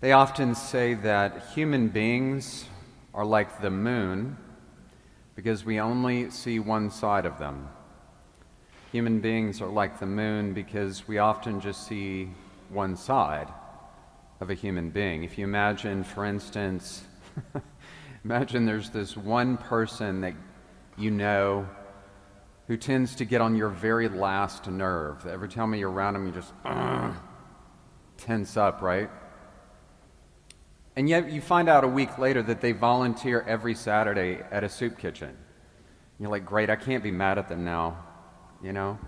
They often say that human beings are like the moon because we only see one side of them. Human beings are like the moon because we often just see one side of a human being. If you imagine, for instance, imagine there's this one person that you know who tends to get on your very last nerve. Every time you're around him, you just uh, tense up, right? And yet you find out a week later that they volunteer every Saturday at a soup kitchen. You're like, great, I can't be mad at them now, you know?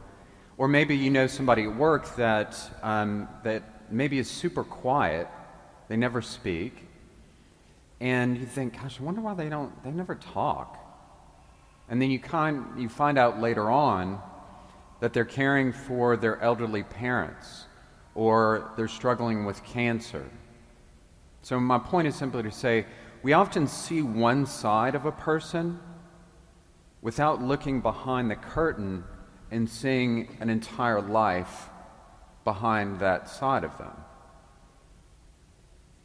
Or maybe you know somebody at work that, um, that maybe is super quiet, they never speak, and you think, gosh, I wonder why they don't, they never talk. And then you, kind, you find out later on that they're caring for their elderly parents or they're struggling with cancer so, my point is simply to say we often see one side of a person without looking behind the curtain and seeing an entire life behind that side of them.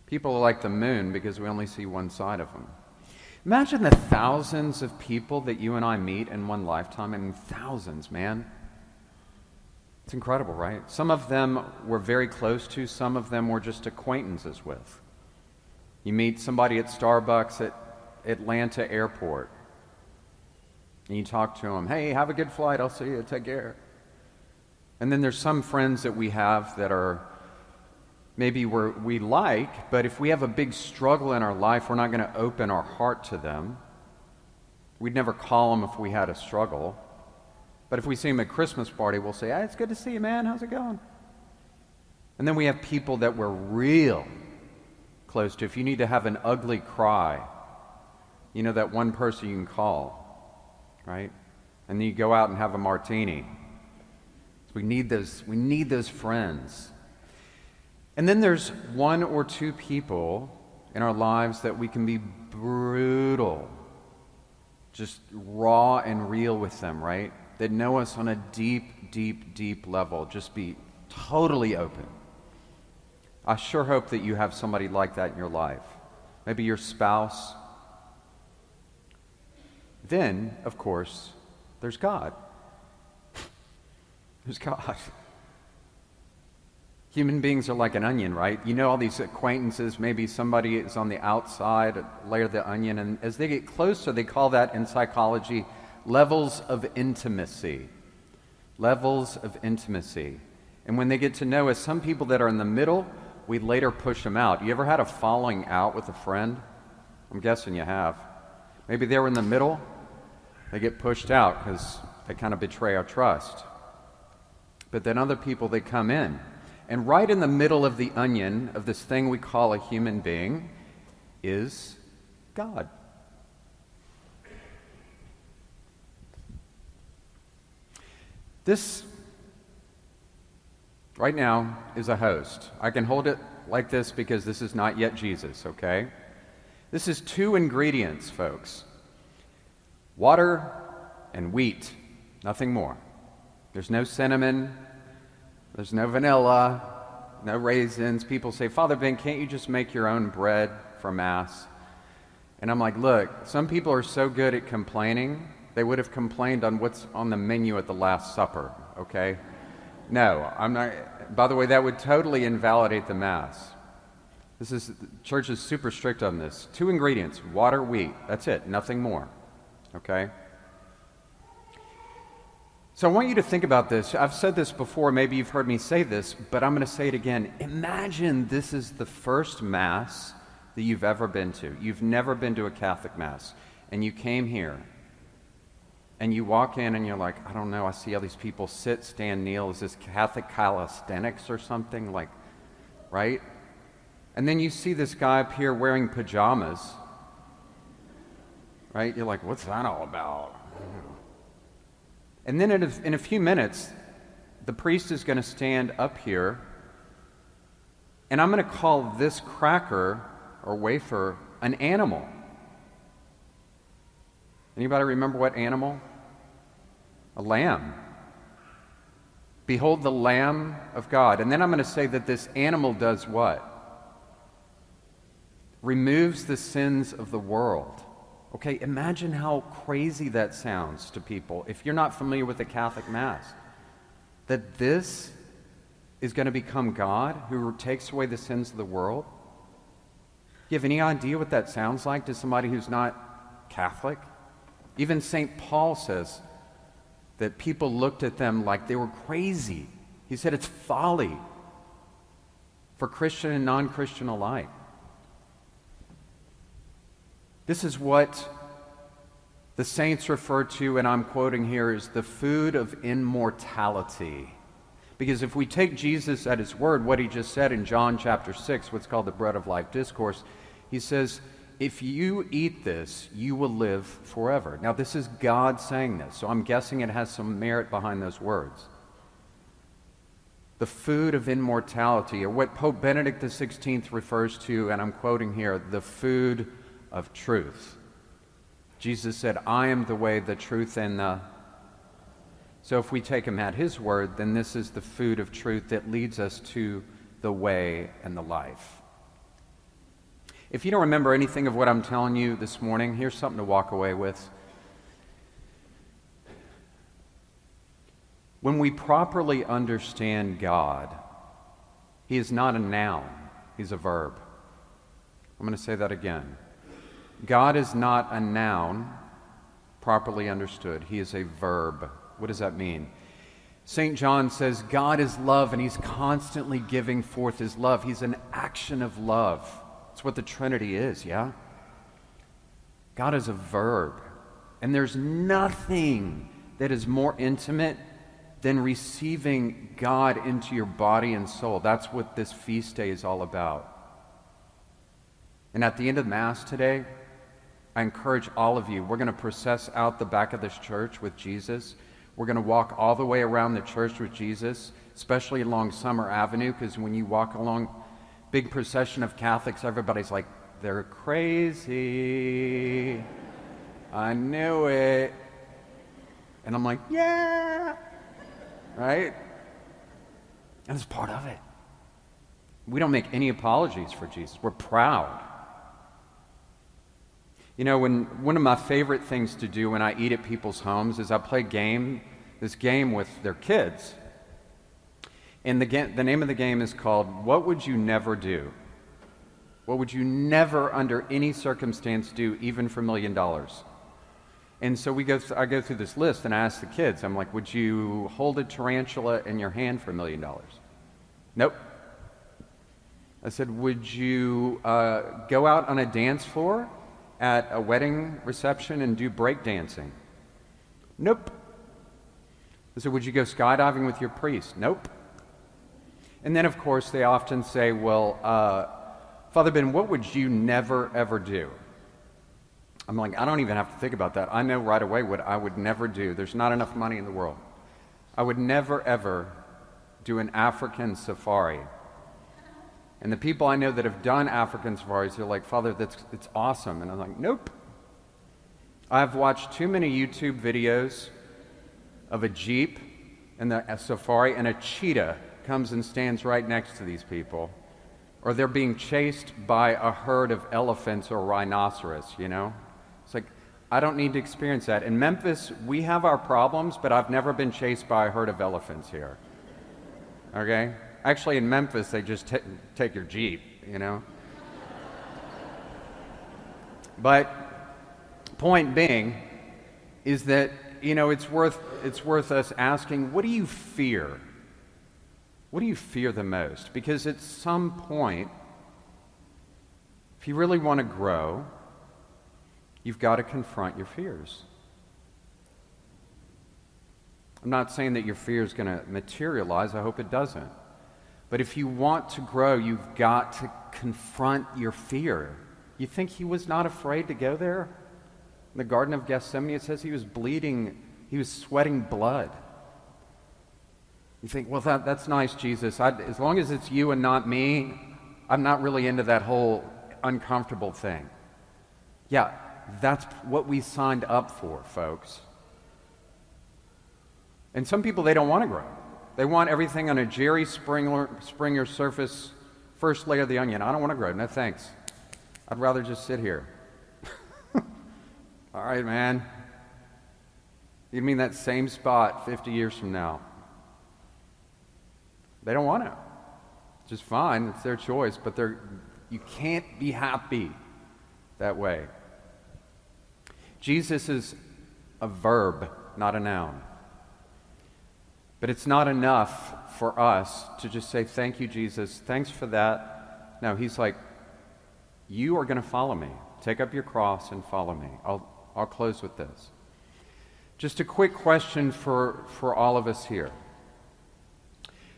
People are like the moon because we only see one side of them. Imagine the thousands of people that you and I meet in one lifetime. I mean, thousands, man. It's incredible, right? Some of them we're very close to, some of them we're just acquaintances with. You meet somebody at Starbucks at Atlanta Airport, and you talk to them, hey, have a good flight, I'll see you, take care. And then there's some friends that we have that are maybe we we like, but if we have a big struggle in our life, we're not going to open our heart to them. We'd never call them if we had a struggle. But if we see them at Christmas party, we'll say, hey, it's good to see you, man. How's it going? And then we have people that we're real close to, if you need to have an ugly cry, you know that one person you can call, right? And then you go out and have a martini. We need those, we need those friends. And then there's one or two people in our lives that we can be brutal, just raw and real with them, right? That know us on a deep, deep, deep level. Just be totally open. I sure hope that you have somebody like that in your life. Maybe your spouse. Then, of course, there's God. there's God. Human beings are like an onion, right? You know all these acquaintances, maybe somebody is on the outside, layer of the onion, and as they get closer, they call that in psychology levels of intimacy. Levels of intimacy. And when they get to know us, some people that are in the middle we later push them out. You ever had a falling out with a friend? I'm guessing you have. Maybe they were in the middle, they get pushed out because they kind of betray our trust. But then other people, they come in. And right in the middle of the onion of this thing we call a human being is God. This right now is a host. I can hold it like this because this is not yet Jesus, okay? This is two ingredients, folks water and wheat, nothing more. There's no cinnamon, there's no vanilla, no raisins. People say, Father Ben, can't you just make your own bread for Mass? And I'm like, look, some people are so good at complaining, they would have complained on what's on the menu at the Last Supper, okay? No, I'm not. By the way, that would totally invalidate the Mass. This is, the church is super strict on this. Two ingredients water, wheat. That's it, nothing more. Okay? So I want you to think about this. I've said this before, maybe you've heard me say this, but I'm going to say it again. Imagine this is the first Mass that you've ever been to. You've never been to a Catholic Mass, and you came here and you walk in and you're like, I don't know, I see all these people sit, stand, kneel. Is this Catholic calisthenics or something? Like, right? And then you see this guy up here wearing pajamas, right? You're like, what's that all about? And then in a, in a few minutes, the priest is going to stand up here, and I'm going to call this cracker or wafer an animal. Anybody remember what animal? A lamb. Behold the Lamb of God. And then I'm going to say that this animal does what? removes the sins of the world. Okay, imagine how crazy that sounds to people if you're not familiar with the Catholic Mass. That this is going to become God who takes away the sins of the world. You have any idea what that sounds like to somebody who's not Catholic? Even St. Paul says that people looked at them like they were crazy. He said it's folly for Christian and non Christian alike. This is what the saints refer to, and I'm quoting here, as the food of immortality. Because if we take Jesus at his word, what he just said in John chapter 6, what's called the bread of life discourse, he says, If you eat this, you will live forever. Now, this is God saying this, so I'm guessing it has some merit behind those words. The food of immortality, or what Pope Benedict XVI refers to, and I'm quoting here, the food of truth. Jesus said, I am the way, the truth, and the. So if we take him at his word, then this is the food of truth that leads us to the way and the life. If you don't remember anything of what I'm telling you this morning, here's something to walk away with. When we properly understand God, He is not a noun, He's a verb. I'm going to say that again. God is not a noun properly understood, He is a verb. What does that mean? St. John says God is love and He's constantly giving forth His love. He's an action of love. That's what the Trinity is, yeah? God is a verb. And there's nothing that is more intimate than receiving God into your body and soul. That's what this feast day is all about. And at the end of Mass today, I encourage all of you, we're going to process out the back of this church with Jesus. We're going to walk all the way around the church with Jesus, especially along Summer Avenue, because when you walk along big procession of Catholics, everybody's like, they're crazy. I knew it. And I'm like, yeah. Right? And it's part of it. We don't make any apologies for Jesus. We're proud. You know, when one of my favorite things to do when I eat at people's homes is I play game, this game with their kids. And the, the name of the game is called What Would You Never Do? What would you never, under any circumstance, do, even for a million dollars? And so we go th- I go through this list and I ask the kids, I'm like, would you hold a tarantula in your hand for a million dollars? Nope. I said, would you uh, go out on a dance floor at a wedding reception and do break dancing? Nope. I said, Would you go skydiving with your priest? Nope. And then, of course, they often say, Well, uh, Father Ben, what would you never, ever do? I'm like, I don't even have to think about that. I know right away what I would never do. There's not enough money in the world. I would never, ever do an African safari. And the people I know that have done African safaris, they're like, Father, that's it's awesome. And I'm like, nope. I've watched too many YouTube videos of a Jeep and the a safari, and a cheetah comes and stands right next to these people. Or they're being chased by a herd of elephants or rhinoceros, you know? It's like, I don't need to experience that. In Memphis, we have our problems, but I've never been chased by a herd of elephants here. Okay? Actually, in Memphis, they just t- take your Jeep, you know? but point being is that, you know, it's worth, it's worth us asking what do you fear? What do you fear the most? Because at some point, if you really want to grow, you've got to confront your fears. I'm not saying that your fear is going to materialize, I hope it doesn't. But if you want to grow, you've got to confront your fear. You think he was not afraid to go there? In the Garden of Gethsemane, it says he was bleeding, he was sweating blood. You think, well, that, that's nice, Jesus. I, as long as it's you and not me, I'm not really into that whole uncomfortable thing. Yeah, that's what we signed up for, folks. And some people, they don't want to grow. They want everything on a Jerry Springer, Springer surface, first layer of the onion. I don't want to grow. No thanks. I'd rather just sit here. All right, man. You mean that same spot 50 years from now? They don't want to. It's Just fine, it's their choice, but they're, you can't be happy that way. Jesus is a verb, not a noun. But it's not enough for us to just say, Thank you, Jesus. Thanks for that. No, he's like, You are going to follow me. Take up your cross and follow me. I'll, I'll close with this. Just a quick question for, for all of us here.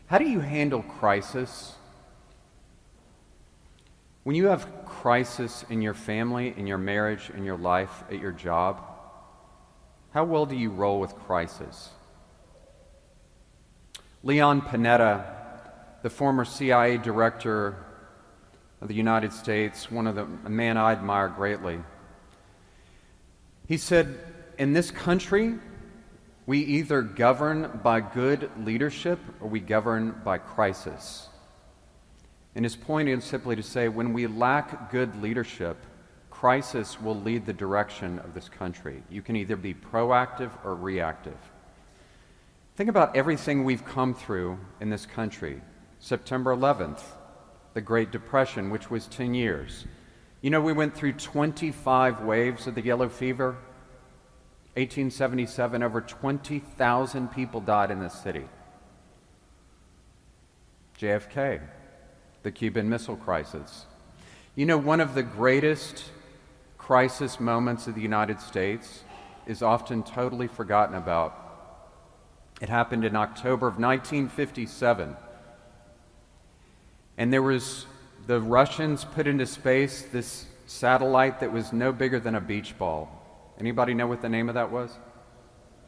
How do you handle crisis? When you have crisis in your family, in your marriage, in your life, at your job, how well do you roll with crisis? Leon Panetta, the former CIA director of the United States, one of the a man I admire greatly, he said, "In this country, we either govern by good leadership or we govern by crisis." And his point is simply to say, when we lack good leadership, crisis will lead the direction of this country. You can either be proactive or reactive. Think about everything we've come through in this country. September 11th, the Great Depression, which was 10 years. You know, we went through 25 waves of the yellow fever. 1877, over 20,000 people died in this city. JFK, the Cuban Missile Crisis. You know, one of the greatest crisis moments of the United States is often totally forgotten about it happened in October of 1957. And there was the Russians put into space this satellite that was no bigger than a beach ball. Anybody know what the name of that was?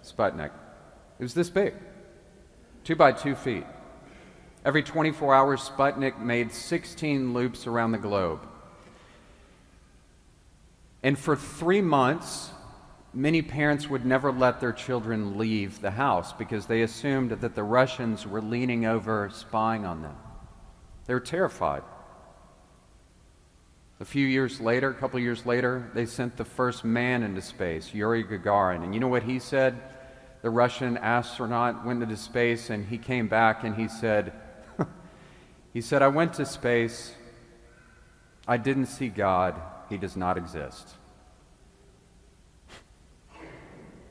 Sputnik. It was this big, two by two feet. Every 24 hours, Sputnik made 16 loops around the globe. And for three months, many parents would never let their children leave the house because they assumed that the Russians were leaning over, spying on them. They were terrified. A few years later, a couple years later, they sent the first man into space, Yuri Gagarin. And you know what he said? The Russian astronaut went into space and he came back and he said, he said, I went to space. I didn't see God. He does not exist.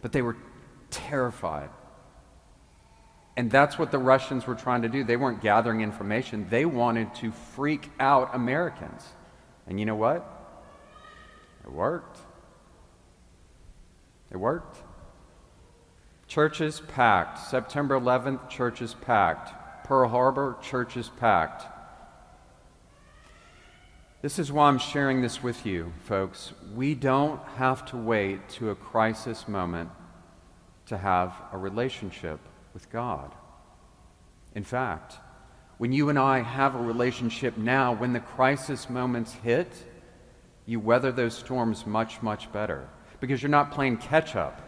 but they were terrified. And that's what the Russians were trying to do. They weren't gathering information, they wanted to freak out Americans. And you know what? It worked. It worked. Churches packed. September 11th, churches packed. Pearl Harbor, churches packed. This is why I'm sharing this with you, folks. We don't have to wait to a crisis moment to have a relationship with God. In fact, when you and I have a relationship now, when the crisis moments hit, you weather those storms much, much better because you're not playing catch up.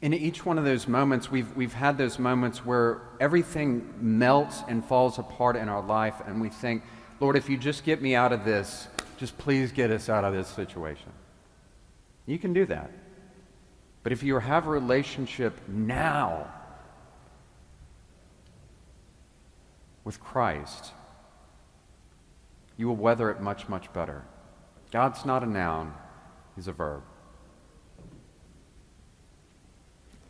In each one of those moments, we've, we've had those moments where everything melts and falls apart in our life, and we think, Lord, if you just get me out of this, just please get us out of this situation. You can do that. But if you have a relationship now with Christ, you will weather it much, much better. God's not a noun, He's a verb.